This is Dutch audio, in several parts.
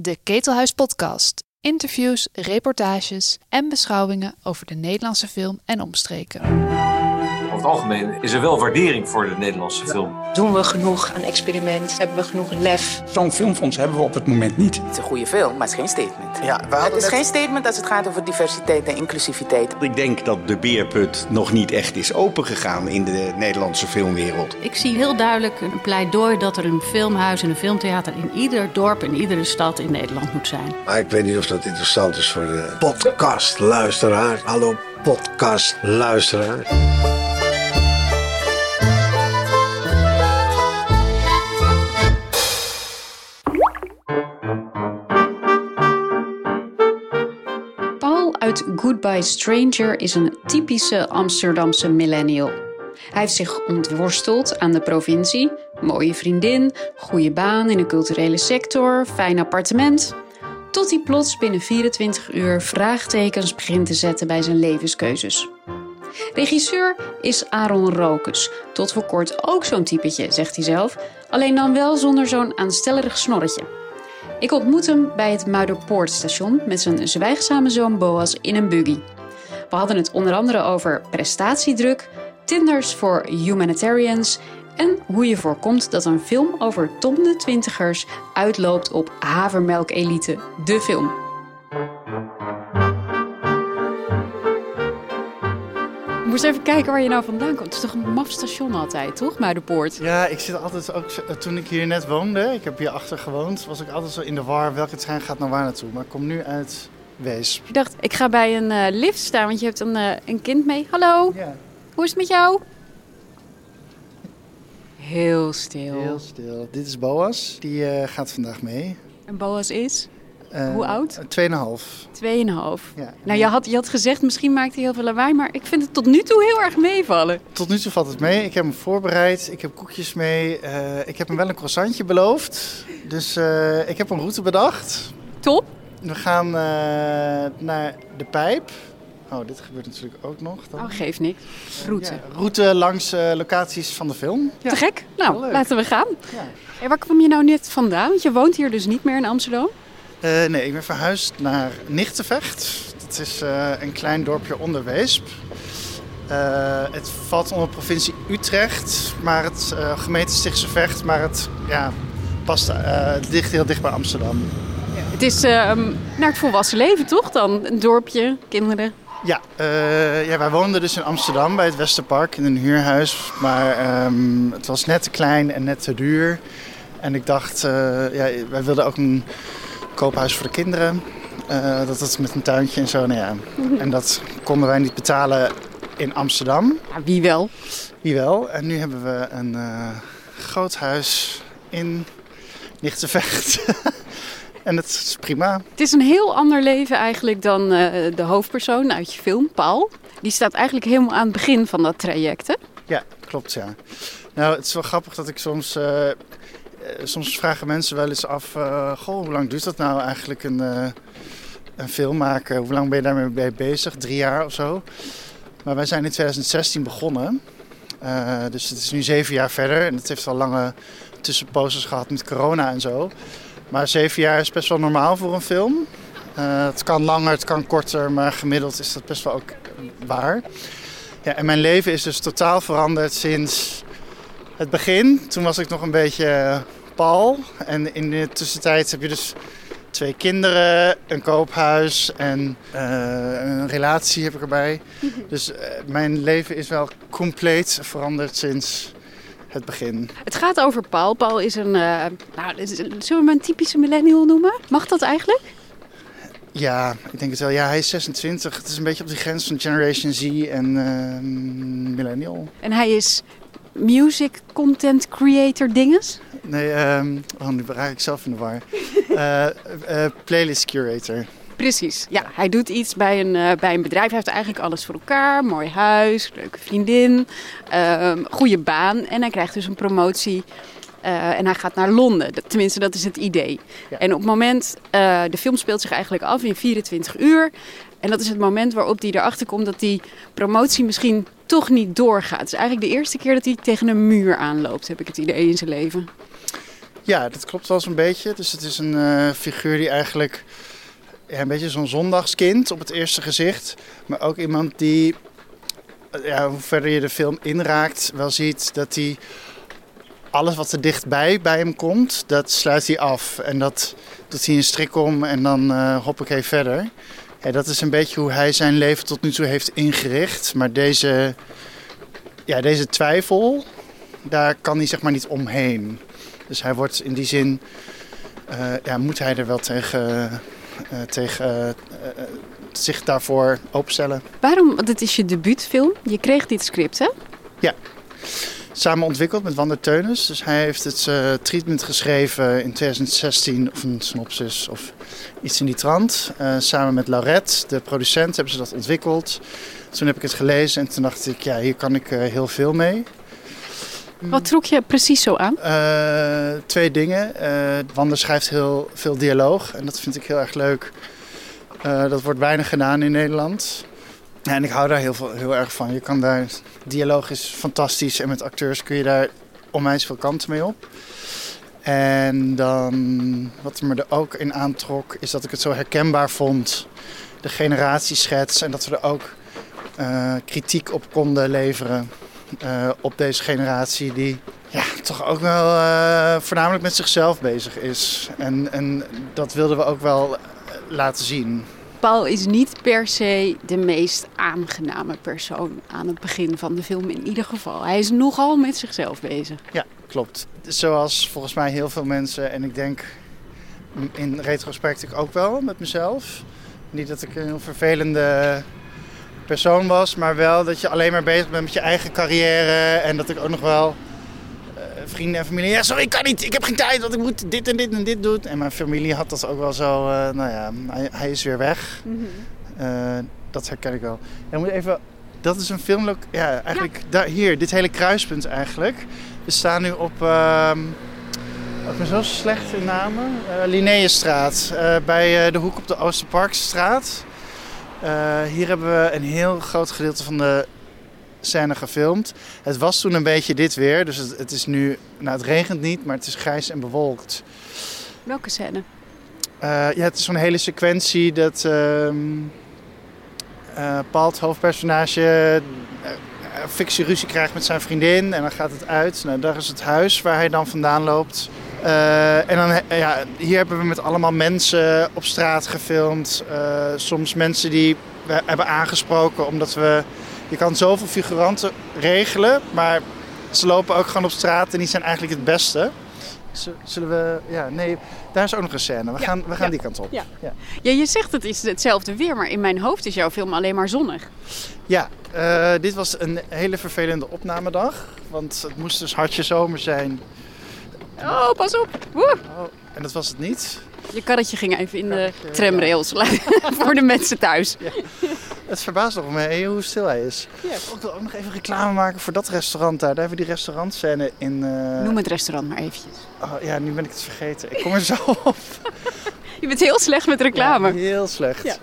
De Ketelhuis Podcast. Interviews, reportages en beschouwingen over de Nederlandse film en omstreken. Over het algemeen is er wel waardering voor de Nederlandse film. Doen we genoeg aan experiment? Hebben we genoeg lef? Zo'n filmfonds hebben we op het moment niet. Het is een goede film, maar het is geen statement. Ja, Het is net- geen statement als het gaat over diversiteit en inclusiviteit. Ik denk dat de beerput nog niet echt is opengegaan in de Nederlandse filmwereld. Ik zie heel duidelijk een pleidooi dat er een filmhuis en een filmtheater in ieder dorp, in iedere stad in Nederland moet zijn. Maar ik weet niet of dat interessant is voor de podcastluisteraar. Hallo podcastluisteraar. Uit Goodbye Stranger is een typische Amsterdamse millennial. Hij heeft zich ontworsteld aan de provincie, mooie vriendin, goede baan in de culturele sector, fijn appartement. Tot hij plots binnen 24 uur vraagtekens begint te zetten bij zijn levenskeuzes. Regisseur is Aaron Rokus, tot voor kort ook zo'n typetje, zegt hij zelf, alleen dan wel zonder zo'n aanstellerig snorretje. Ik ontmoet hem bij het Muiderpoortstation met zijn zwijgzame zoon Boas in een buggy. We hadden het onder andere over prestatiedruk, Tinders voor humanitarians en hoe je voorkomt dat een film over Tom de Twintigers uitloopt op Havermelk Elite, de film. Moest even kijken waar je nou vandaan komt. Het is toch een maf station altijd, toch? Muiderpoort. Ja, ik zit altijd ook, toen ik hier net woonde, ik heb hier achter gewoond, was ik altijd zo in de war welke trein gaat naar waar naartoe. Maar ik kom nu uit Wees. Ik dacht, ik ga bij een eh, lift staan, want je hebt een, eh, een kind mee. Hallo, Ja, hoe is het met jou? Heel stil. heel stil. Dit is Boas, die eh, gaat vandaag mee. En Boas is? Eh, Hoe oud? Tweeënhalf. Tweeënhalf. Ja. Nou, je had, je had gezegd, misschien maakt hij heel veel lawaai, maar ik vind het tot nu toe heel erg meevallen. Tot nu toe valt het mee. Ik heb hem voorbereid. Ik heb koekjes mee. Eh, ik heb hem wel een croissantje beloofd. Dus eh, ik heb een route bedacht. Top. We gaan naar de pijp. Oh, dit gebeurt natuurlijk ook nog. Dan. Oh, geeft niks. Route. Ja, route langs locaties van de film. Te gek? Nou, laten we gaan. Ja. Hey, waar kwam je nou net vandaan? Want je woont hier dus niet meer in Amsterdam. Eh, nee, ik ben verhuisd naar Nichtenvecht. Dat is eh, een klein dorpje onder Weesp. Eh, het valt onder de provincie Utrecht, maar het gemeente Stichtse Vecht, maar het ja, past dicht, heel dicht bij Amsterdam. Het is ehm naar het volwassen leven, toch dan? Een dorpje, kinderen. Ja, ja, wij woonden dus in Amsterdam bij het Westerpark in een huurhuis. Maar ehm, het was net te klein en net te duur. En ik dacht, ja, wij wilden ook een koophuis voor de kinderen. Eh, dat was met een tuintje en zo. Nou ja. En dat konden wij niet betalen in Amsterdam. Ja, wie wel? Wie wel. En nu hebben we een eh, groot huis in Nichtenvecht. en het is prima. Het is een heel ander leven eigenlijk dan eh, de hoofdpersoon uit je film, Paul. Die staat eigenlijk helemaal aan het begin van dat traject, hè? Ja, klopt ja. Nou, het is wel grappig dat ik soms... soms vragen mensen wel eens af... eh, goh, hoe lang duurt dat nou eigenlijk een, eh, een film maken? Hoe lang ben je daarmee mee bezig? Drie jaar of zo? Maar wij zijn in 2016 begonnen. Eh, dus het is nu zeven jaar verder. En het heeft al lange tussenposes gehad met corona en zo. Maar zeven jaar is best wel normaal voor een film. Eh, het kan langer, het kan korter, maar gemiddeld is dat best wel ook waar. Ja, en mijn leven is dus totaal veranderd sinds het begin. Toen was ik nog een beetje eh, Paul. En in de tussentijd heb je dus twee kinderen, een koophuis en eh, een relatie heb ik erbij. Dus eh, mijn leven is wel compleet veranderd sinds het begin. Het gaat over Paul. Paul is een, eh, nou, zullen we hem een typische millennial noemen? Mag dat eigenlijk? Ja, ik denk het wel. Ja, hij is 26. Het is een beetje op de grens van Generation Z en eh, millennial. En hij is music content creator dinges. Nee, oh, nu raak ik zelf in de war. Eh, eh, playlist curator. Precies. Ja, hij doet iets bij een, eh, bij een bedrijf. Hij heeft eigenlijk alles voor elkaar. Mooi huis, leuke vriendin, ehm, goede baan. En hij krijgt dus een promotie. en hij gaat naar Londen. Tenminste, dat is het idee. Ja. En op het moment, eh, de film speelt zich eigenlijk af in 24 uur. En dat is het moment waarop hij erachter komt dat die promotie misschien toch niet doorgaat. Het is eigenlijk de eerste keer dat hij tegen een muur aanloopt, heb ik het idee in zijn leven. Ja, dat klopt wel zo'n beetje. Dus het is een uh, figuur die eigenlijk een beetje zo'n zondagskind op het eerste gezicht. Maar ook iemand die, ja, hoe verder je de film inraakt, wel ziet dat hij alles wat er dichtbij bij hem komt, dat sluit hij af. En dat doet hij een strik om en dan uh, hoppakee verder. Ja, dat is een beetje hoe hij zijn leven tot nu toe heeft ingericht. Maar deze, ja, deze twijfel, daar kan hij zeg maar niet omheen. Dus hij wordt in die zin, uh, ja, moet hij er wel tegen, uh, tegen zich daarvoor openstellen. Waarom? Want het is je debuutfilm. Je kreeg dit script, hè? Ja samen ontwikkeld met Wander Teunis. Dus hij heeft het uh, treatment geschreven in 2016, of een synopsis of iets in die trant. Uh, samen met Laurette, de producent, hebben ze dat ontwikkeld. Toen heb ik het gelezen en toen dacht ik, ja, hier kan ik uh, heel veel mee. Wat trok je precies zo aan? twee dingen. Wander schrijft heel veel dialoog en dat vind ik heel erg leuk. dat wordt weinig gedaan in Nederland. En ik hou daar heel, veel, heel erg van. Je kan daar, dialoog is fantastisch en met acteurs kun je daar onwijs veel kanten mee op. En dan, wat me er ook in aantrok, is dat ik het zo herkenbaar vond. De generatieschets en dat we er ook uh, kritiek op konden leveren. Uh, op deze generatie die ja, toch ook wel uh, voornamelijk met zichzelf bezig is. En, en dat wilden we ook wel laten zien. Paul is niet per se de meest aangename persoon aan het begin van de film in ieder geval. Hij is nogal met zichzelf bezig. Ja, klopt. Zoals volgens mij heel veel mensen en ik denk in retrospect ik ook wel met mezelf. Niet dat ik een heel vervelende persoon was, maar wel dat je alleen maar bezig bent met je eigen carrière en dat ik ook nog wel vrienden en familie. Ja, sorry, ik kan niet. Ik heb geen tijd, want ik moet dit en dit en dit doen. En mijn familie had dat ook wel zo. Uh, nou ja, hij, hij, is weer weg. Mm -hmm. uh, dat herken ik wel. En moet even. Dat is een film. Ja, eigenlijk ja. Daar, hier, dit hele kruispunt eigenlijk. We staan nu op. Uh, ik ben zo slecht in namen. Uh, Linnaeusstraat. bij de hoek op de Oosterparkstraat. hier hebben we een heel groot gedeelte van de scène gefilmd. Het was toen een beetje dit weer, dus het, het, is nu, nou het regent niet, maar het is grijs en bewolkt. Welke scène? Uh, ja, het is zo'n hele sequentie dat uh, uh, Paul, het hoofdpersonage, fictie ruzie krijgt met zijn vriendin en dan gaat het uit. Nou, daar is het huis waar hij dan vandaan loopt. en dan, ja, hier hebben we met allemaal mensen op straat gefilmd. soms mensen die we hebben aangesproken omdat we je kan zoveel figuranten regelen, maar ze lopen ook gewoon op straat en die zijn eigenlijk het beste. Zullen we. Ja, nee, daar is ook nog een scène. We gaan, we gaan die kant op. Ja. Ja. ja, je zegt het is hetzelfde weer, maar in mijn hoofd is jouw film alleen maar zonnig. Ja, uh, dit was een hele vervelende opnamedag. Want het moest dus hartje zomer zijn. Oh, pas op! Woe. Oh, en dat was het niet. Je karretje ging even in de tramrails voor de mensen thuis. Ja. Het verbaast nog me hoe stil hij is. Ja. Ik wil ook nog even reclame maken voor dat restaurant daar. Daar hebben we die restaurantscène in... Uh... Noem het restaurant maar eventjes. Oh, ja, nu ben ik het vergeten. Ik kom er zo op. Je bent heel slecht met reclame. Ja, heel slecht. Ja.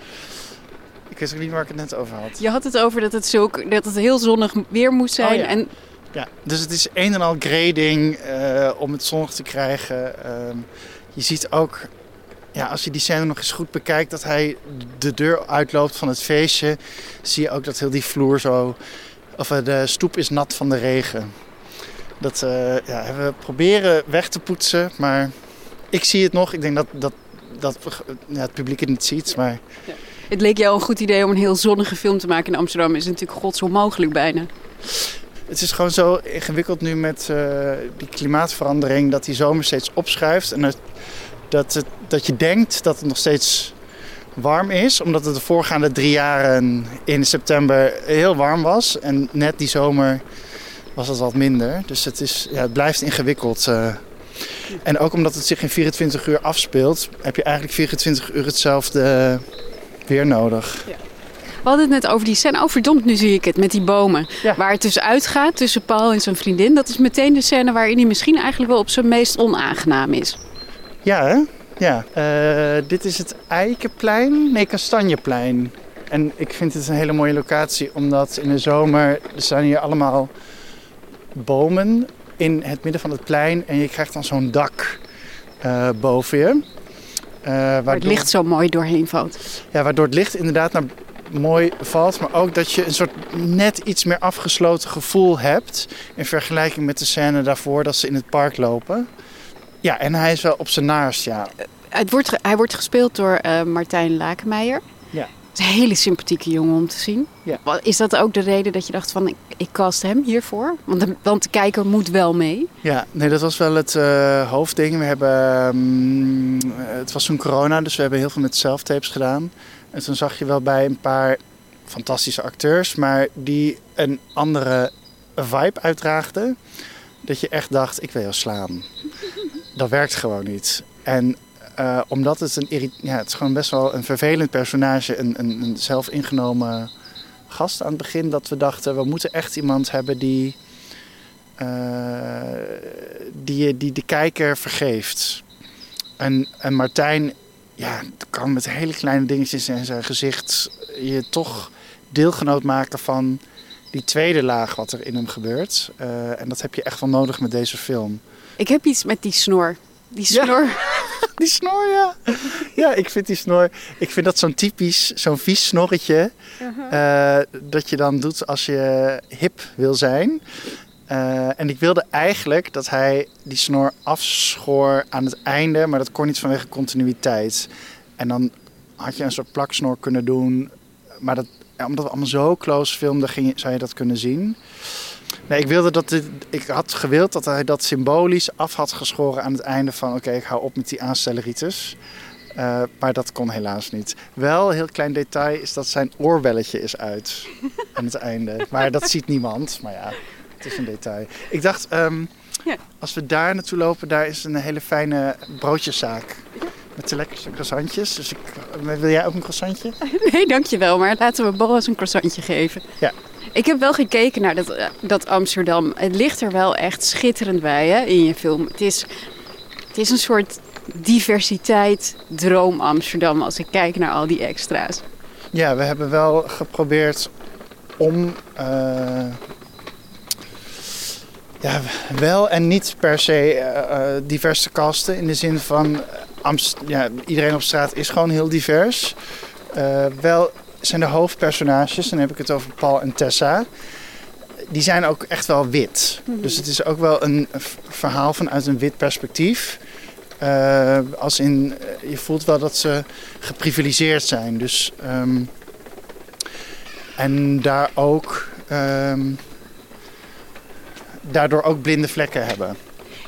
Ik wist ook niet waar ik het net over had. Je had het over dat het, zulk, dat het heel zonnig weer moest zijn. Oh, ja. en... ja, dus het is een en al grading uh, om het zonnig te krijgen. Uh, je ziet ook ja, als je die scène nog eens goed bekijkt, dat hij de deur uitloopt van het feestje, zie je ook dat heel die vloer zo. Of eh, de stoep is nat van de regen. Dat uh, ja, we proberen weg te poetsen, maar ik zie het nog. Ik denk dat, dat, dat ja, het publiek het niet ziet. Maar... Ja. Het leek jou een goed idee om een heel zonnige film te maken in Amsterdam. Is natuurlijk godsonmogelijk bijna. Het is gewoon zo ingewikkeld nu met uh, die klimaatverandering dat die zomer steeds opschuift. En het, dat, het, dat je denkt dat het nog steeds warm is. Omdat het de voorgaande drie jaren in september heel warm was. En net die zomer was het wat minder. Dus het, is, ja, het blijft ingewikkeld. Uh. En ook omdat het zich in 24 uur afspeelt, heb je eigenlijk 24 uur hetzelfde weer nodig. Ja. We hadden het net over die scène. Oh, verdomd, nu zie ik het met die bomen. Ja. Waar het dus uitgaat tussen Paul en zijn vriendin. Dat is meteen de scène waarin hij misschien eigenlijk wel op zijn meest onaangenaam is. Ja, hè? Ja. Uh, dit is het Eikenplein. Nee, Kastanjeplein. En ik vind het een hele mooie locatie, omdat in de zomer er staan hier allemaal bomen in het midden van het plein. En je krijgt dan zo'n dak eh, boven je. Uh, waar het licht zo mooi doorheen valt. Ja, waardoor het licht inderdaad naar mooi valt. Maar ook dat je een soort net iets meer afgesloten gevoel hebt. In vergelijking met de scène daarvoor dat ze in het park lopen. Ja, en hij is wel op zijn naast, ja. Het wordt, hij wordt gespeeld door uh, Martijn Lakenmeijer. Ja. Het is een hele sympathieke jongen om te zien. Ja. Is dat ook de reden dat je dacht van ik, ik cast hem hiervoor? Want de, want de kijker moet wel mee. Ja, nee, dat was wel het uh, hoofdding. We hebben, um, het was toen corona, dus we hebben heel veel met zelftapes gedaan. En toen zag je wel bij een paar fantastische acteurs, maar die een andere vibe uitdraagden. Dat je echt dacht, ik wil jou slaan. Dat werkt gewoon niet. En uh, omdat het een ja, het is gewoon best wel een vervelend personage, een, een, een zelfingenomen gast aan het begin, dat we dachten, we moeten echt iemand hebben die, uh, die, die de kijker vergeeft. En, en Martijn, ja, kan met hele kleine dingetjes in zijn gezicht je toch deelgenoot maken van die tweede laag wat er in hem gebeurt. Uh, en dat heb je echt wel nodig met deze film. Ik heb iets met die snor. Die snor. Ja. Die snor, ja. Ja, ik vind die snor. Ik vind dat zo'n typisch, zo'n vies snorretje. Uh-huh. Uh, dat je dan doet als je hip wil zijn. Uh, en ik wilde eigenlijk dat hij die snor afschoor aan het einde, maar dat kon niet vanwege continuïteit. En dan had je een soort plaksnor kunnen doen, maar dat, omdat we allemaal zo close filmden, ging, zou je dat kunnen zien. Nee, ik, wilde dat ik had gewild dat hij dat symbolisch af had geschoren aan het einde van... oké, okay, ik hou op met die aanstelleritis. Uh, maar dat kon helaas niet. Wel, een heel klein detail is dat zijn oorbelletje is uit aan het einde. Maar dat ziet niemand, maar ja, het is een detail. Ik dacht, um, ja. als we daar naartoe lopen, daar is een hele fijne broodjeszaak. Met de lekkerste croissantjes. Dus ik, wil jij ook een croissantje? Nee, dankjewel. Maar laten we Boris een croissantje geven. Ja. Ik heb wel gekeken naar dat, dat Amsterdam. Het ligt er wel echt schitterend bij hè, in je film. Het is, het is een soort diversiteit droom Amsterdam als ik kijk naar al die extra's. Ja, we hebben wel geprobeerd om uh, ja, wel en niet per se uh, divers te kasten. In de zin van ja, iedereen op straat is gewoon heel divers. Wel zijn de hoofdpersonages, dan heb ik het over Paul en Tessa. Die zijn ook echt wel wit. Mm -hmm. Dus het is ook wel een verhaal vanuit een wit perspectief. Uh, als in, je voelt wel dat ze geprivilegeerd zijn. Dus, um, en daar ook, um, daardoor ook blinde vlekken hebben.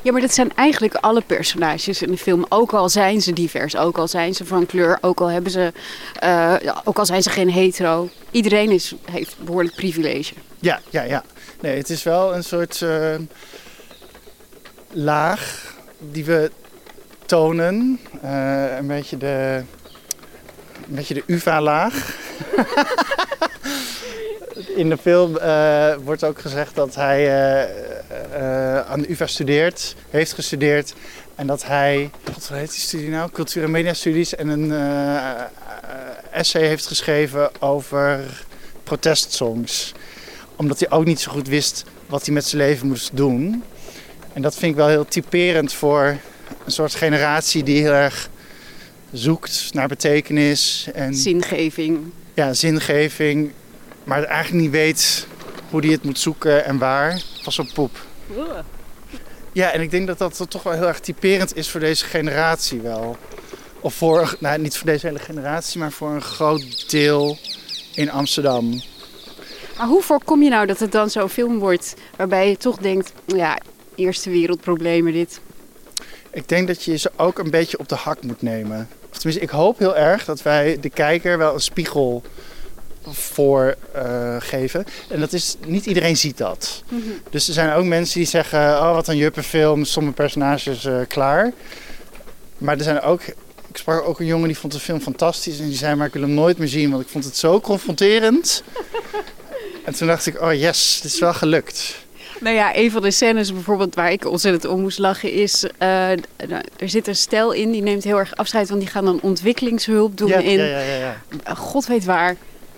Ja, maar dat zijn eigenlijk alle personages in de film. Ook al zijn ze divers, ook al zijn ze van kleur, ook al, hebben ze, uh, ook al zijn ze geen hetero. Iedereen is, heeft behoorlijk privilege. Ja, ja, ja. Nee, het is wel een soort uh, laag die we tonen. Uh, een beetje de, een beetje de UVA-laag. In de film uh, wordt ook gezegd dat hij uh, uh, aan de UvA studeert, heeft gestudeerd. En dat hij, wat heet die studie nou? Cultuur- en mediastudies. En een essay heeft geschreven over protestsongs. Omdat hij ook niet zo goed wist wat hij met zijn leven moest doen. En dat vind ik wel heel typerend voor een soort generatie die heel erg zoekt naar betekenis. En, zingeving. Ja, zingeving. Maar eigenlijk niet weet hoe hij het moet zoeken en waar. Pas op poep. Ja, en ik denk dat dat toch wel heel erg typerend is voor deze generatie wel. Of voor, nou niet voor deze hele generatie, maar voor een groot deel in Amsterdam. Maar hoe voorkom je nou dat het dan zo'n film wordt waarbij je toch denkt, ja, eerste wereldproblemen dit? Ik denk dat je ze ook een beetje op de hak moet nemen. Of tenminste, ik hoop heel erg dat wij de kijker wel een spiegel voor uh, geven. En dat is, niet iedereen ziet dat. Mm -hmm. Dus er zijn ook mensen die zeggen, oh wat een juppenfilm, sommige personages uh, klaar. Maar er zijn ook, ik sprak ook een jongen die vond de film fantastisch. En die zei, maar ik wil hem nooit meer zien, want ik vond het zo confronterend. en toen dacht ik, oh yes, dit is wel gelukt. Nou ja, een van de scènes bijvoorbeeld waar ik ontzettend om moest lachen is... Uh, nou, er zit een stel in, die neemt heel erg afscheid... want die gaan dan ontwikkelingshulp doen ja, in... Ja, ja, ja, ja. God weet waar.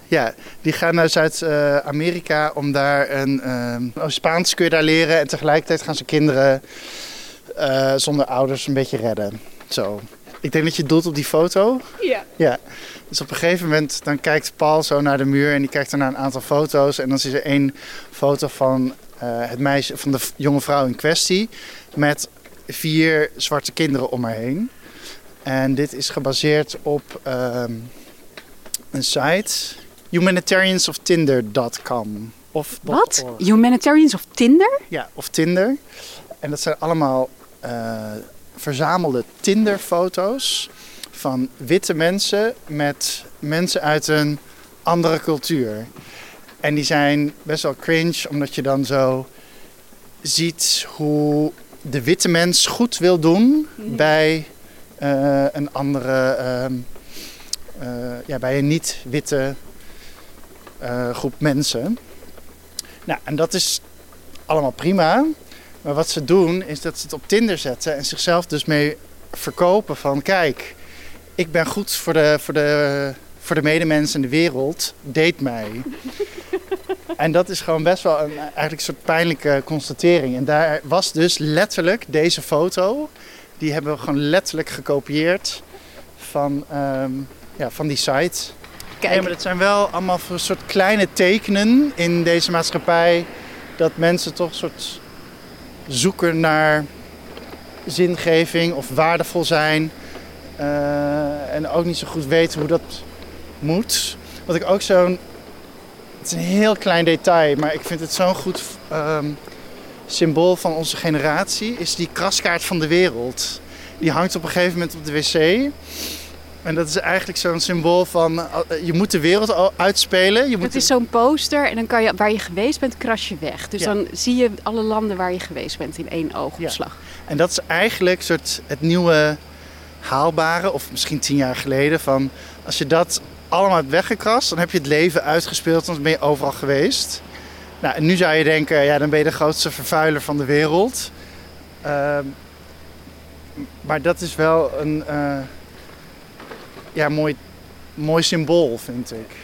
Ja, die gaan naar Zuid-Amerika om daar een uh, Spaans kun je daar leren. En tegelijkertijd gaan ze kinderen eh, zonder ouders een beetje redden. Zo. Ik denk dat je doelt op die foto. Ja. Ja. Dus op een gegeven moment dan kijkt Paul zo naar de muur en die kijkt dan naar een aantal foto's. En dan is er één foto van eh, het meisje, van de jonge vrouw in kwestie. Met vier zwarte kinderen om haar heen. En dit is gebaseerd op ehm, een site, humanitariansoftinder.com. Of Wat? .org. Humanitarians of Tinder? Ja, of Tinder. En dat zijn allemaal eh, verzamelde Tinder-foto's van witte mensen met mensen uit een andere cultuur. En die zijn best wel cringe, omdat je dan zo ziet hoe de witte mens goed wil doen bij eh, een andere, ehm, eh, ja, bij een niet-witte eh, groep mensen. Nou, en dat is allemaal prima. Maar wat ze doen is dat ze het op Tinder zetten en zichzelf dus mee verkopen van kijk, ik ben goed voor de, voor de, voor de medemens en de wereld, date mij. en dat is gewoon best wel een, eigenlijk een soort pijnlijke constatering. En daar was dus letterlijk deze foto, die hebben we gewoon letterlijk gekopieerd van, ehm, ja, van die site. Kijk, Nee, maar dat zijn wel allemaal een soort kleine tekenen in deze maatschappij. Dat mensen toch een soort zoeken naar zingeving of waardevol zijn. eh, en ook niet zo goed weten hoe dat moet. Wat ik ook zo'n. Het is een heel klein detail, maar ik vind het zo'n goed ehm, symbool van onze generatie. Is die kraskaart van de wereld. Die hangt op een gegeven moment op de wc. En dat is eigenlijk zo'n symbool van eh, je moet de wereld uitspelen. Je moet het is zo'n poster en dan kan je, waar je geweest bent, kras je weg. Dus Ja. dan zie je alle landen waar je geweest bent in één oogopslag. En dat is eigenlijk soort het nieuwe haalbare, of misschien tien jaar geleden, van als je dat allemaal hebt weggekrast, dan heb je het leven uitgespeeld, dan ben je overal geweest. Nou, en nu zou je denken, ja, dan ben je de grootste vervuiler van de wereld. Ehm, maar dat is wel een eh, ja, mooi, mooi symbool, vind ik.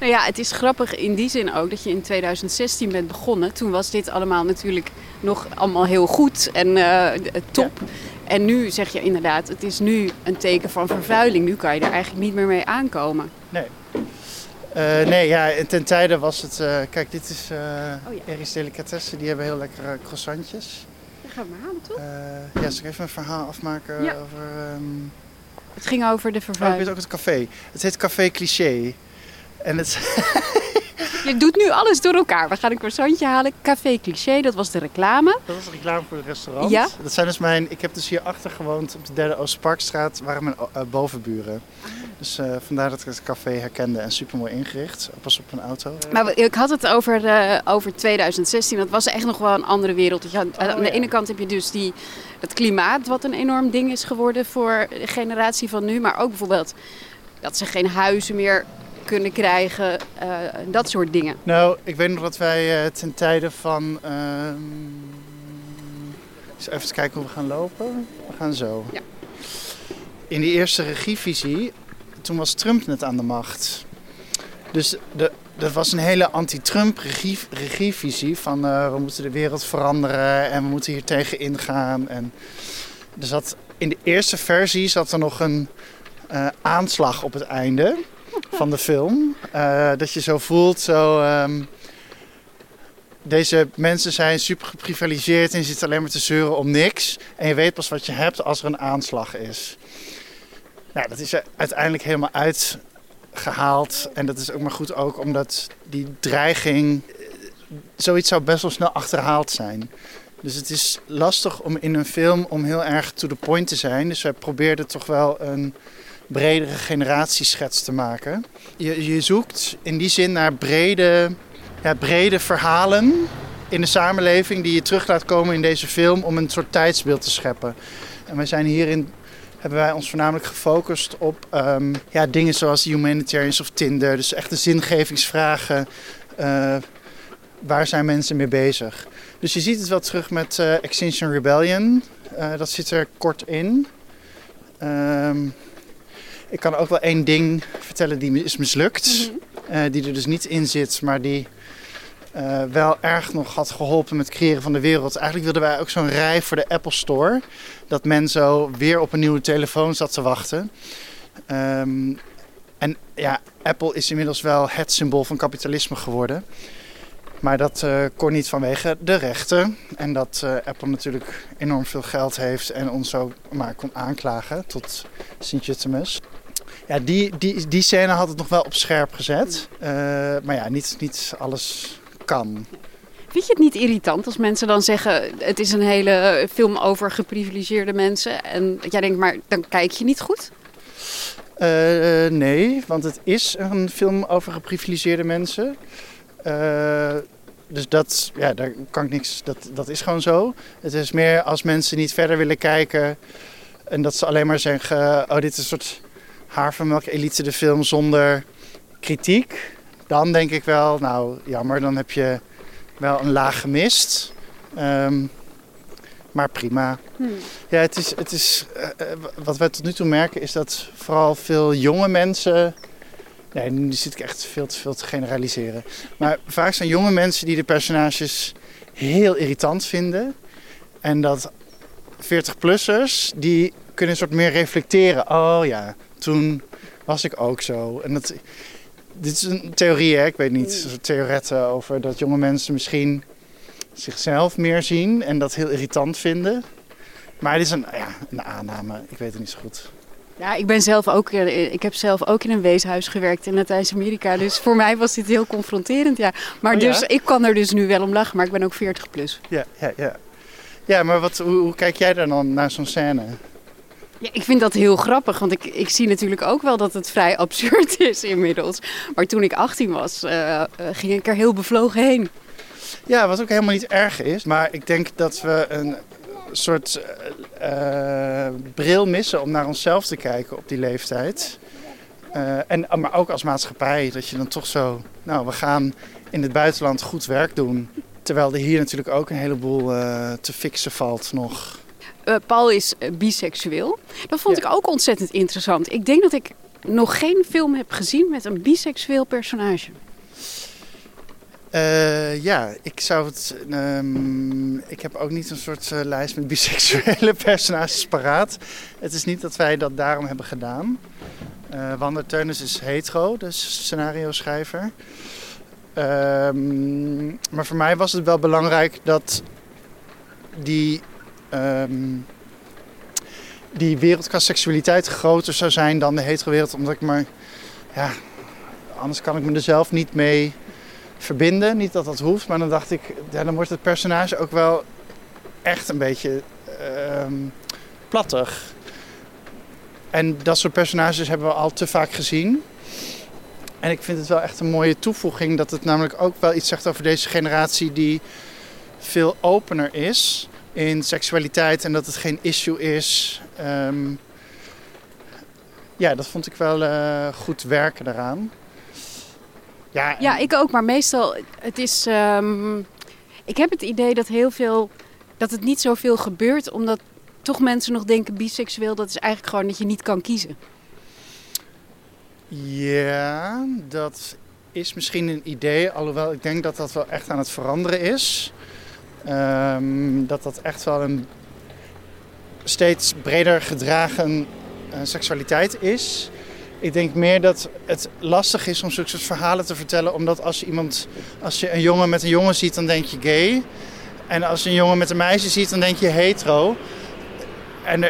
Nou ja, het is grappig in die zin ook dat je in 2016 bent begonnen. Toen was dit allemaal natuurlijk nog allemaal heel goed en eh, top. En nu zeg je inderdaad, het is nu een teken van vervuiling. Nu kan je er eigenlijk niet meer mee aankomen. Nee. Eh, nee, ja, en ten tijde was het... eh, kijk, dit is uh, Oh ja. Eris Delicatessen. Die hebben heel lekkere croissantjes. Dat gaan we halen, toch? Ja, zal ik even een verhaal afmaken Ja. over... ehm, Het ging over de Oh, ik vervuiling. weet ook het café. Het heet Café Cliché. En het... Je doet nu alles door elkaar. We gaan een croissantje halen. Café Cliché, dat was de reclame. Dat was reclame voor het restaurant. Ja. Dat zijn dus mijn... Ik heb dus hierachter gewoond op de derde Oostparkstraat. waren mijn eh, bovenburen. Dus eh, vandaar dat ik het café herkende en super mooi ingericht. Pas op een auto. Maar ik had het over, eh, over 2016. Dat was echt nog wel een andere wereld. Dat je had- aan de ja. ene kant heb je dus die, het klimaat, wat een enorm ding is geworden voor de generatie van nu. Maar ook bijvoorbeeld dat ze geen huizen meer kunnen krijgen. eh, dat soort dingen. Nou, ik weet nog dat wij eh, ten tijde van... ehm eens even kijken hoe we gaan lopen. We gaan zo. Ja. In die eerste regievisie, toen was Trump net aan de macht. Dus de, dat was een hele anti-Trump regie, regievisie van eh, we moeten de wereld veranderen en we moeten hier tegen ingaan. En er zat, in de eerste versie zat er nog een aanslag op het einde van de film. Eh, dat je zo voelt, zo... ehm, deze mensen zijn super gepriviligeerd en je zit alleen maar te zeuren om niks. En je weet pas wat je hebt als er een aanslag is. Nou, dat is er uiteindelijk helemaal uitgehaald. En dat is ook maar goed ook omdat die dreiging... eh, Zoiets zou best wel snel achterhaald zijn. Dus het is lastig om in een film om heel erg to the point te zijn. Dus wij probeerden toch wel een bredere generatieschets te maken. Je, je zoekt in die zin naar brede, ja, brede verhalen in de samenleving die je terug laat komen in deze film om een soort tijdsbeeld te scheppen. En wij zijn hierin hebben wij ons voornamelijk gefocust op ehm, ja, dingen zoals humanitarians of Tinder. Dus echte zingevingsvragen. eh, waar zijn mensen mee bezig? Dus je ziet het wel terug met eh, Extinction Rebellion. Eh, dat zit er kort in. Ehm, ik kan ook wel één ding vertellen die is mislukt. eh, die er dus niet in zit, maar die eh, wel erg nog had geholpen met het creëren van de wereld. Eigenlijk wilden wij ook zo'n rij voor de Apple Store. Dat men zo weer op een nieuwe telefoon zat te wachten. Ehm, en ja, Apple is inmiddels wel het symbool van kapitalisme geworden. Maar dat uh, kon niet vanwege de rechten. En dat uh, Apple natuurlijk enorm veel geld heeft en ons zo maar kon aanklagen tot Sint-Jutemus. Ja, die, die, die scène had het nog wel op scherp gezet. Uh, maar ja, niet, niet alles kan. Vind je het niet irritant als mensen dan zeggen: het is een hele film over geprivilegeerde mensen? En jij denkt, maar dan kijk je niet goed? Uh, nee, want het is een film over geprivilegeerde mensen. Uh, dus dat, ja, daar kan ik niks. Dat, dat is gewoon zo. Het is meer als mensen niet verder willen kijken. En dat ze alleen maar zeggen: Oh, dit is een soort havermelk elite de film zonder kritiek. Dan denk ik wel, nou jammer, dan heb je wel een laag gemist. Um, maar prima. Hmm. Ja, het is, het is, uh, wat wij tot nu toe merken is dat vooral veel jonge mensen. Nee, nu zit ik echt veel te veel te generaliseren. Maar vaak zijn jonge mensen die de personages heel irritant vinden. En dat 40-plussers, die kunnen een soort meer reflecteren. Oh ja, toen was ik ook zo. En dat, dit is een theorie, hè? ik weet niet. Soort theoretten over dat jonge mensen misschien zichzelf meer zien en dat heel irritant vinden. Maar het is een, ja, een aanname, ik weet het niet zo goed. Ja, ik ben zelf ook, ik heb zelf ook in een weeshuis gewerkt in Latijns-Amerika. Dus voor mij was dit heel confronterend, ja. Maar Oh, dus, ik kan er dus nu wel om lachen, maar ik ben ook 40 plus. Ja, ja, ja. Ja, maar wat, hoe, hoe kijk jij daar dan naar zo'n scène? Ja, ik vind dat heel grappig, want ik, ik zie natuurlijk ook wel dat het vrij absurd is inmiddels. Maar toen ik 18 was, uh, uh, ging ik er heel bevlogen heen. Ja, wat ook helemaal niet erg is. Maar ik denk dat we een soort uh, bril missen om naar onszelf te kijken op die leeftijd. En, maar ook als maatschappij, dat je dan toch zo... Nou, we gaan in het buitenland goed werk doen. Terwijl er hier natuurlijk ook een heleboel te fixen valt nog. Uh, Paul is biseksueel. Dat vond ja. ik ook ontzettend interessant. Ik denk dat ik nog geen film heb gezien met een biseksueel personage. Uh, ja, ik zou het. Um, ik heb ook niet een soort uh, lijst met biseksuele personages paraat. Het is niet dat wij dat daarom hebben gedaan. Uh, Wander Teunis is hetero, dus scenario schrijver. Um, maar voor mij was het wel belangrijk dat die. Um, die wereld qua seksualiteit groter zou zijn dan de hetero wereld. Omdat ik maar. Ja, anders kan ik me er zelf niet mee verbinden. Niet dat dat hoeft, maar dan dacht ik, dan wordt het personage ook wel echt een beetje uh, plattig. En dat soort personages hebben we al te vaak gezien. En ik vind het wel echt een mooie toevoeging dat het namelijk ook wel iets zegt over deze generatie die veel opener is in seksualiteit en dat het geen issue is. Um, ja, dat vond ik wel uh, goed werken daaraan. Ja, ja, ik ook. Maar meestal, het is... Um, ik heb het idee dat heel veel... Dat het niet zoveel gebeurt, omdat toch mensen nog denken... biseksueel, dat is eigenlijk gewoon dat je niet kan kiezen. Ja, dat is misschien een idee. Alhoewel ik denk dat dat wel echt aan het veranderen is. Um, dat dat echt wel een steeds breder gedragen uh, seksualiteit is. Ik denk meer dat het lastig is om zulke verhalen te vertellen. Omdat als je iemand, als je een jongen met een jongen ziet, dan denk je gay. En als je een jongen met een meisje ziet, dan denk je hetero. En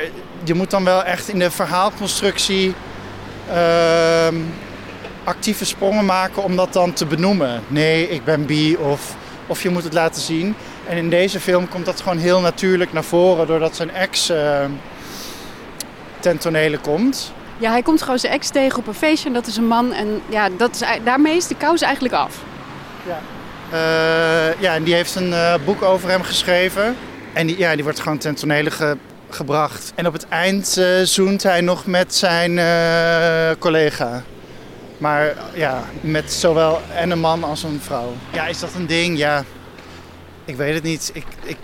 je moet dan wel echt in de verhaalconstructie uh, actieve sprongen maken om dat dan te benoemen. Nee, ik ben bi of, of je moet het laten zien. En in deze film komt dat gewoon heel natuurlijk naar voren doordat zijn ex uh, ten tonele komt. Ja, hij komt gewoon zijn ex tegen op een feestje en dat is een man. En ja, dat is, daarmee is de kous eigenlijk af. Ja, uh, ja en die heeft een uh, boek over hem geschreven. En die, ja, die wordt gewoon ten tonele ge, gebracht. En op het eind zoent hij nog met zijn collega. Maar ja, met zowel en een man als een vrouw. Ja, is dat een ding? Ja, ik weet het niet. Ik, ik,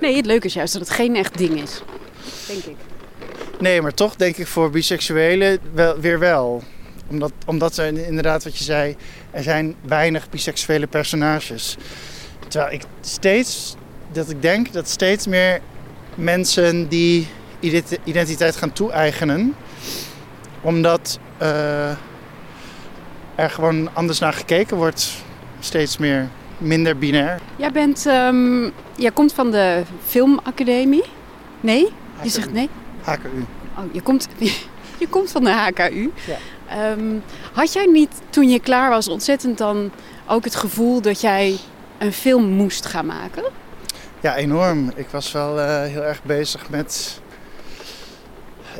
nee, het leuke is juist dat het geen echt ding is. Denk ik. Nee, maar toch denk ik voor biseksuelen wel, weer wel. Omdat, omdat er inderdaad, wat je zei, er zijn weinig biseksuele personages. Terwijl ik steeds, dat ik denk dat steeds meer mensen die ident- identiteit gaan toe-eigenen. Omdat eh, er gewoon anders naar gekeken wordt. Steeds meer, minder binair. Jij bent, ehm, jij komt van de filmacademie? Nee? Je zegt nee? HKU. Oh, je komt, je komt van de HKU. Ja. Ehm, had jij niet, toen je klaar was, ontzettend dan ook het gevoel dat jij een film moest gaan maken? Ja, enorm. Ik was wel eh, heel erg bezig met.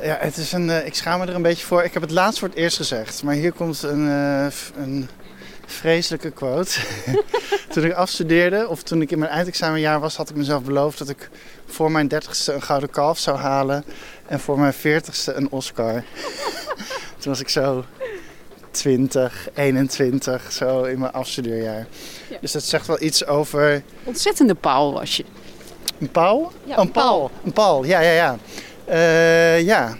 Ja, het is een. eh, ik schaam me er een beetje voor. Ik heb het laatst voor het eerst gezegd, maar hier komt een, eh, een vreselijke quote. toen ik afstudeerde, of toen ik in mijn eindexamenjaar was, had ik mezelf beloofd dat ik voor mijn dertigste een gouden kalf zou halen en voor mijn veertigste een Oscar. toen was ik zo 20, 21, zo in mijn afstudeerjaar. Ja. Dus dat zegt wel iets over Ontzettende paal was je. een? Ja, Oh, een paal. Een paal, ja, ja, ja. Eh, ja.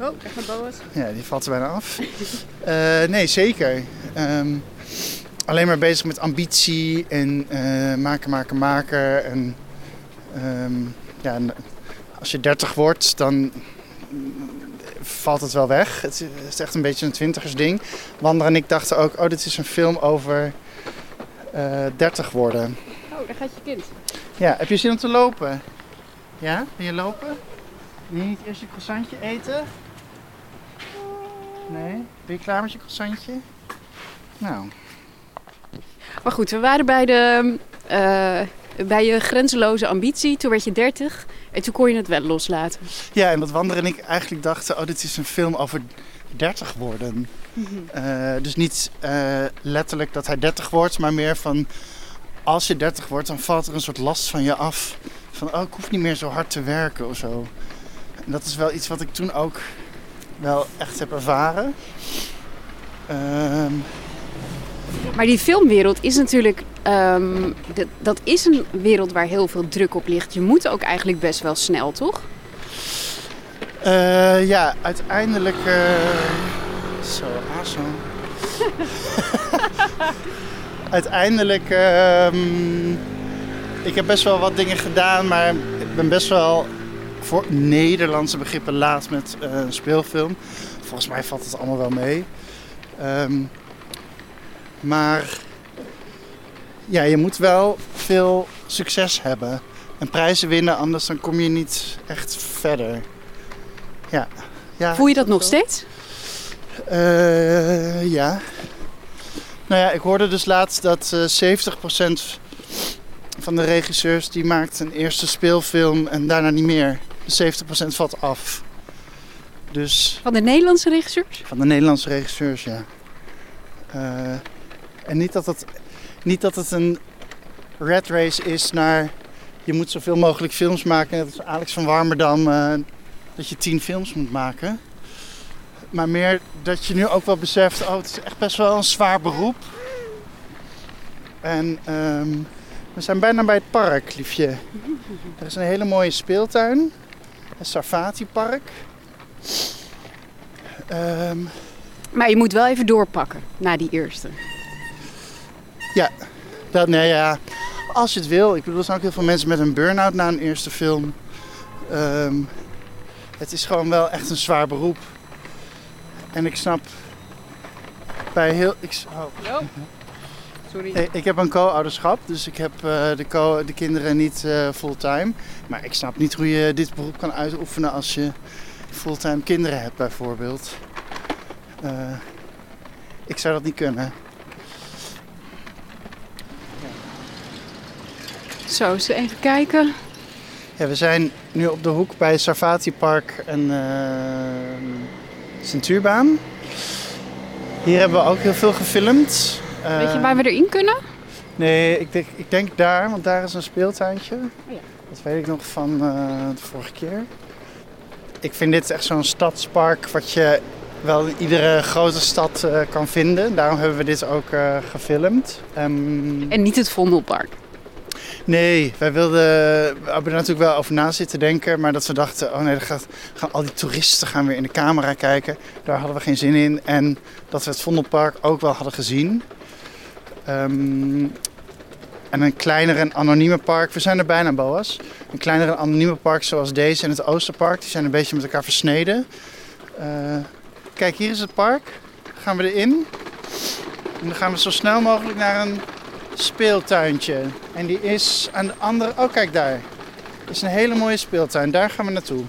Oh, daar gaat Boas. ja, die valt er bijna af. Eh, nee, zeker. Ehm, alleen maar bezig met ambitie en eh, maken, maken, maken. En ehm, ja, en als je 30 wordt, dan valt het wel weg. Het is echt een beetje een twintigersding. Wander en ik dachten ook, oh, dit is een film over eh 30 worden. Oh, daar gaat je kind. Ja, heb je zin om te lopen? Ja, wil je lopen? Wil je niet eerst je croissantje eten? Nee? Ben je klaar met je croissantje? Nou, Maar goed, we waren bij, de, eh, bij je grenzeloze ambitie. Toen werd je 30 en toen kon je het wel loslaten. ja, en wat Wander en ik eigenlijk dachten, oh, dit is een film over 30 worden. Eh, dus niet eh, letterlijk dat hij 30 wordt, maar meer van als je 30 wordt, dan valt er een soort last van je af. Van oh, ik hoef niet meer zo hard te werken of zo. En dat is wel iets wat ik toen ook wel echt heb ervaren. Ehm, Maar die filmwereld is natuurlijk. ehm, dat- dat is een wereld waar heel veel druk op ligt. Je moet ook eigenlijk best wel snel, toch? eh, ja, uiteindelijk. eh, Zo, aso. uiteindelijk. ehm, ik heb best wel wat dingen gedaan, maar ik ben best wel voor Nederlandse begrippen laat met eh, een speelfilm. Volgens mij valt het allemaal wel mee. Ehm, maar ja, je moet wel veel succes hebben en prijzen winnen, anders dan kom je niet echt verder. Ja. ja Voel je dat nog steeds? eh, ja. Nou ja, ik hoorde dus laatst dat eh 70% van de regisseurs die maakt een eerste speelfilm en daarna niet meer. Dus 70% valt af. Dus Van de Nederlandse regisseurs? van de Nederlandse regisseurs, ja. Eh, en niet dat, het, niet dat het een red race is naar je moet zoveel mogelijk films maken. Net als Alex van Warmerdam, eh, dat je tien films moet maken. Maar meer dat je nu ook wel beseft, oh het is echt best wel een zwaar beroep. En ehm, we zijn bijna bij het park, liefje. Er is een hele mooie speeltuin. Het Sarfati Park. Ehm, Maar je moet wel even doorpakken na die eerste. Ja, dat, nee, ja. Als je het wil. Ik bedoel, er zijn ook heel veel mensen met een burn-out na een eerste film. Ehm, het is gewoon wel echt een zwaar beroep. En ik snap bij heel... Ik, oh. Sorry. Ik- ik heb een co-ouderschap, dus ik heb eh, de, co de kinderen niet eh, fulltime. Maar ik snap niet hoe je dit beroep kan uitoefenen als je fulltime kinderen hebt, bijvoorbeeld. Eh, ik zou dat niet kunnen. Zo, eens even kijken. Ja, we zijn nu op de hoek bij Sarfati Park en eh Centuurbaan. Hier hebben we ook heel veel gefilmd. Eh, Weet je waar we erin kunnen? Nee, ik denk, ik denk daar, want daar is een speeltuintje. ja. Dat weet ik nog van eh, de vorige keer. Ik vind dit echt zo'n stadspark wat je wel in iedere grote stad eh, kan vinden. Daarom hebben we dit ook eh, gefilmd. Ehm, En niet het Vondelpark. Nee, wij wilden, we hebben er natuurlijk wel over na zitten denken, maar dat we dachten, oh nee, dan gaat, gaan al die toeristen gaan weer in de camera kijken. Daar hadden we geen zin in. En dat we het Vondelpark ook wel hadden gezien. Ehm, en een kleiner en anonieme park, we zijn er bijna, Boas. Een kleiner en anonieme park zoals deze en het Oosterpark, die zijn een beetje met elkaar versneden. Eh, kijk, hier is het park. Gaan we erin. En dan gaan we zo snel mogelijk naar een speeltuintje. En die is aan de andere... Oh, kijk daar. Het is een hele mooie speeltuin. Daar gaan we naartoe.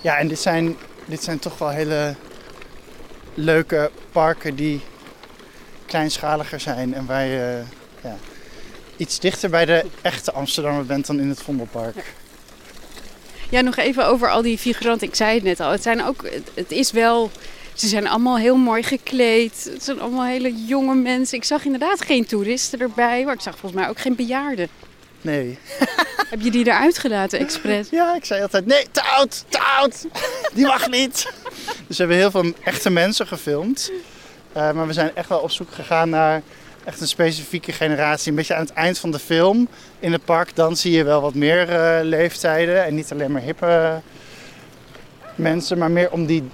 Ja, en dit zijn, dit zijn toch wel hele leuke parken die kleinschaliger zijn. En waar je ja, iets dichter bij de echte Amsterdammer bent dan in het Vondelpark. Ja, nog even over al die figuranten. Ik zei het net al. Het, zijn ook, het- het is wel. Ze zijn allemaal heel mooi gekleed. Het zijn allemaal hele jonge mensen. Ik zag inderdaad geen toeristen erbij, maar ik zag volgens mij ook geen bejaarden. Nee. Heb je die eruit gelaten, expres? Ja, ik zei altijd, nee, te oud, te oud. Die mag niet. Dus we hebben heel veel echte mensen gefilmd. Eh, maar we zijn echt wel op zoek gegaan naar echt een specifieke generatie. Een beetje aan het eind van de film in het park, dan zie je wel wat meer eh, leeftijden. En niet alleen maar hippe mensen, maar meer om die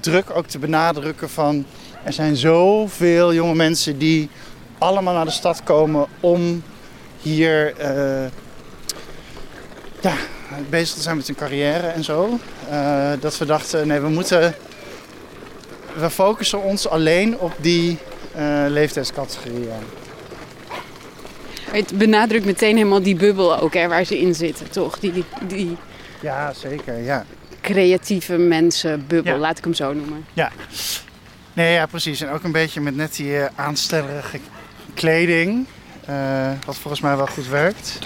druk ook te benadrukken van... Er zijn zoveel jonge mensen die allemaal naar de stad komen om hier... eh, ja, bezig te zijn met hun carrière en zo. Eh, dat we dachten, nee, we moeten... We focussen ons alleen op die eh leeftijdscategorieën. Het benadrukt meteen helemaal die bubbel ook, hè, waar ze in zitten, toch? Die, die Ja, zeker, ja. creatieve mensenbubbel, Ja. laat ik hem zo noemen. Ja. Nee, ja, precies. En ook een beetje met net die eh, aanstellerige kleding. eh, wat volgens mij wel goed werkt.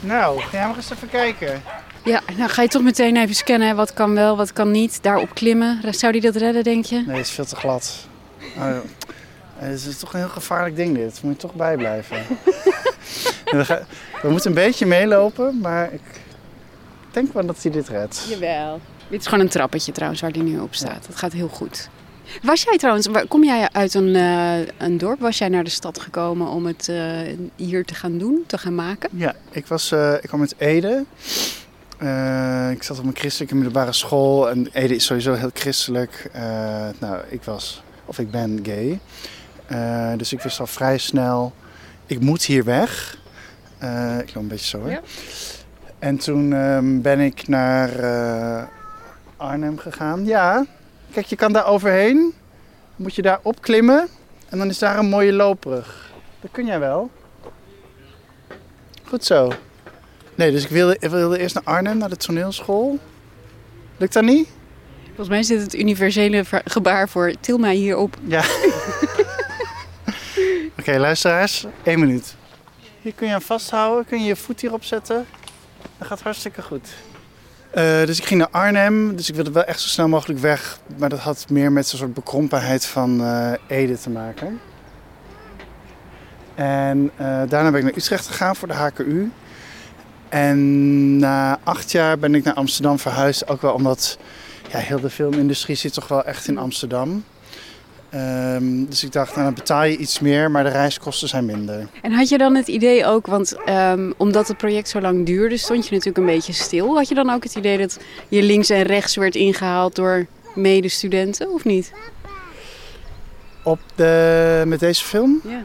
Nou, ga maar eens even kijken. Ja, nou ga je toch meteen even scannen, hè, wat kan wel, wat kan niet. Daarop klimmen. Zou die dat redden, denk je? Nee, het is veel te glad. Oh, eh, het is toch een heel gevaarlijk ding dit. Moet je toch bijblijven. we, gaan- we moeten een beetje meelopen, maar ik denk wel dat hij dit redt. Jawel. Dit is gewoon een trappetje trouwens waar die nu op staat. Dat gaat heel goed. Was jij trouwens, waar- kom jij uit een, eh, een dorp? Was jij naar de stad gekomen om het eh, hier te gaan doen, te gaan maken? Ja, ik, was, ik kwam uit Ede. Eh, ik zat op een christelijke middelbare school en Ede is sowieso heel christelijk. Eh, nou, ik was, of ik ben gay. Eh, dus ik wist al vrij snel, ik moet hier weg. Ik loop een beetje zo hoor. Ja. En toen ehm, ben ik naar Arnhem gegaan. Ja, kijk, je kan daar overheen. Moet je daar opklimmen en dan is daar een mooie loopbrug. Dat kun jij wel. Goed zo. Nee, dus ik wilde, ik wilde eerst naar Arnhem, naar de toneelschool. Lukt dat niet? Volgens mij dit het universele ver- gebaar voor til mij hier op. Ja. Oké, luisteraars, één minuut. Hier kun je hem vasthouden, kun je je voet hierop zetten. Dat gaat hartstikke goed. Eh, dus ik ging naar Arnhem, dus ik wilde wel echt zo snel mogelijk weg. Maar dat had meer met zo'n soort bekrompenheid van eh, Ede te maken. En eh, daarna ben ik naar Utrecht gegaan voor de HKU. En na acht jaar ben ik naar Amsterdam verhuisd. Ook wel omdat ja, heel de filmindustrie zit toch wel echt in Amsterdam. Ehm, dus ik dacht, nou, dan betaal je iets meer, maar de reiskosten zijn minder. En had je dan het idee ook, want ehm, omdat het project zo lang duurde, stond je natuurlijk een beetje stil. Had je dan ook het idee dat je links en rechts werd ingehaald door medestudenten, of niet? Op de, met deze film? Ja.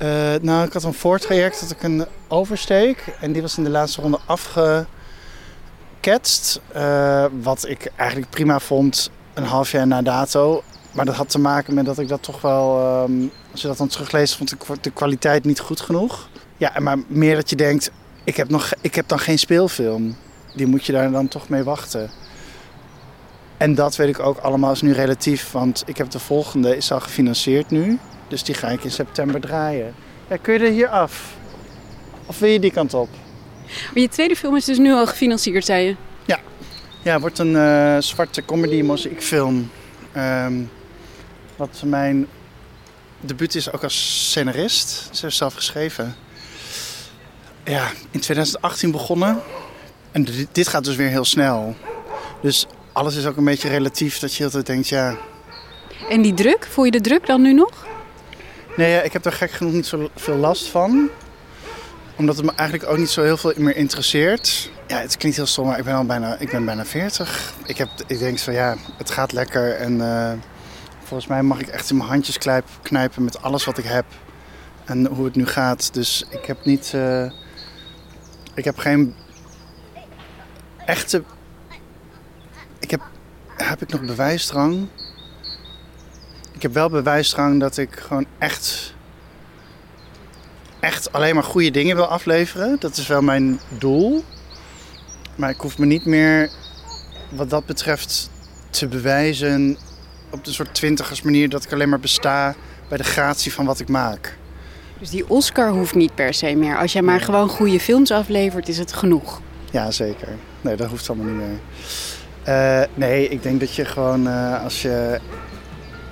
Eh, nou, ik had een voortraject, dat ik een oversteek. En die was in de laatste ronde afgeketst. Eh, wat ik eigenlijk prima vond, een half jaar na dato. Maar dat had te maken met dat ik dat toch wel, ehm, als je dat dan terugleest, vond ik de kwaliteit niet goed genoeg. Ja, maar meer dat je denkt, ik heb, nog, ik heb dan geen speelfilm. Die moet je daar dan toch mee wachten. En dat weet ik ook allemaal is nu relatief, want ik heb de volgende, is al gefinancierd nu. Dus die ga ik in september draaien. Ja, kun je er hier af? Of wil je die kant op? Maar je tweede film is dus nu al gefinancierd, zei je? Ja, het wordt een eh, zwarte comedy mozaïekfilm. Ehm wat mijn debuut is ook als scenarist. Ze heeft zelf geschreven. Ja, in 2018 begonnen. En dit gaat dus weer heel snel. Dus alles is ook een beetje relatief. Dat je altijd denkt, ja, En die druk, voel je de druk dan nu nog? Nee, ja, ik heb daar gek genoeg niet zo veel last van. Omdat het me eigenlijk ook niet zo heel veel meer interesseert. Ja, het klinkt heel stom, maar ik ben al bijna, ik ben bijna 40. Ik, heb, ik denk van ja, het gaat lekker. En eh, volgens mij mag ik echt in mijn handjes knijp- knijpen met alles wat ik heb. En hoe het nu gaat. Dus ik heb niet... eh, ik heb geen echte... Ik heb... Heb ik nog bewijsdrang? Ik heb wel bewijsdrang dat ik gewoon echt... Echt alleen maar goede dingen wil afleveren. Dat is wel mijn doel. Maar ik hoef me niet meer wat dat betreft te bewijzen op een soort twintigers manier dat ik alleen maar besta bij de gratie van wat ik maak. Dus die Oscar hoeft niet per se meer. Als jij maar gewoon goede films aflevert, is het genoeg. Ja, zeker. Nee, dat hoeft allemaal niet meer. Eh, nee, ik denk dat je gewoon eh, als je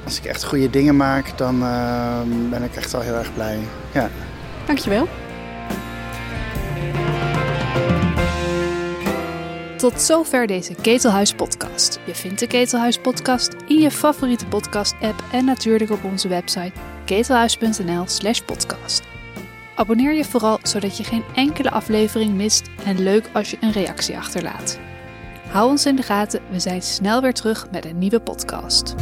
als ik echt goede dingen maak, dan eh, ben ik echt wel heel erg blij. Ja. Dankjewel. Tot zover deze Ketelhuis podcast. Je vindt de Ketelhuis podcast in je favoriete podcast app en natuurlijk op onze website ketelhuis.nl/slash podcast. Abonneer je vooral zodat je geen enkele aflevering mist en leuk als je een reactie achterlaat. Hou ons in de gaten, we zijn snel weer terug met een nieuwe podcast.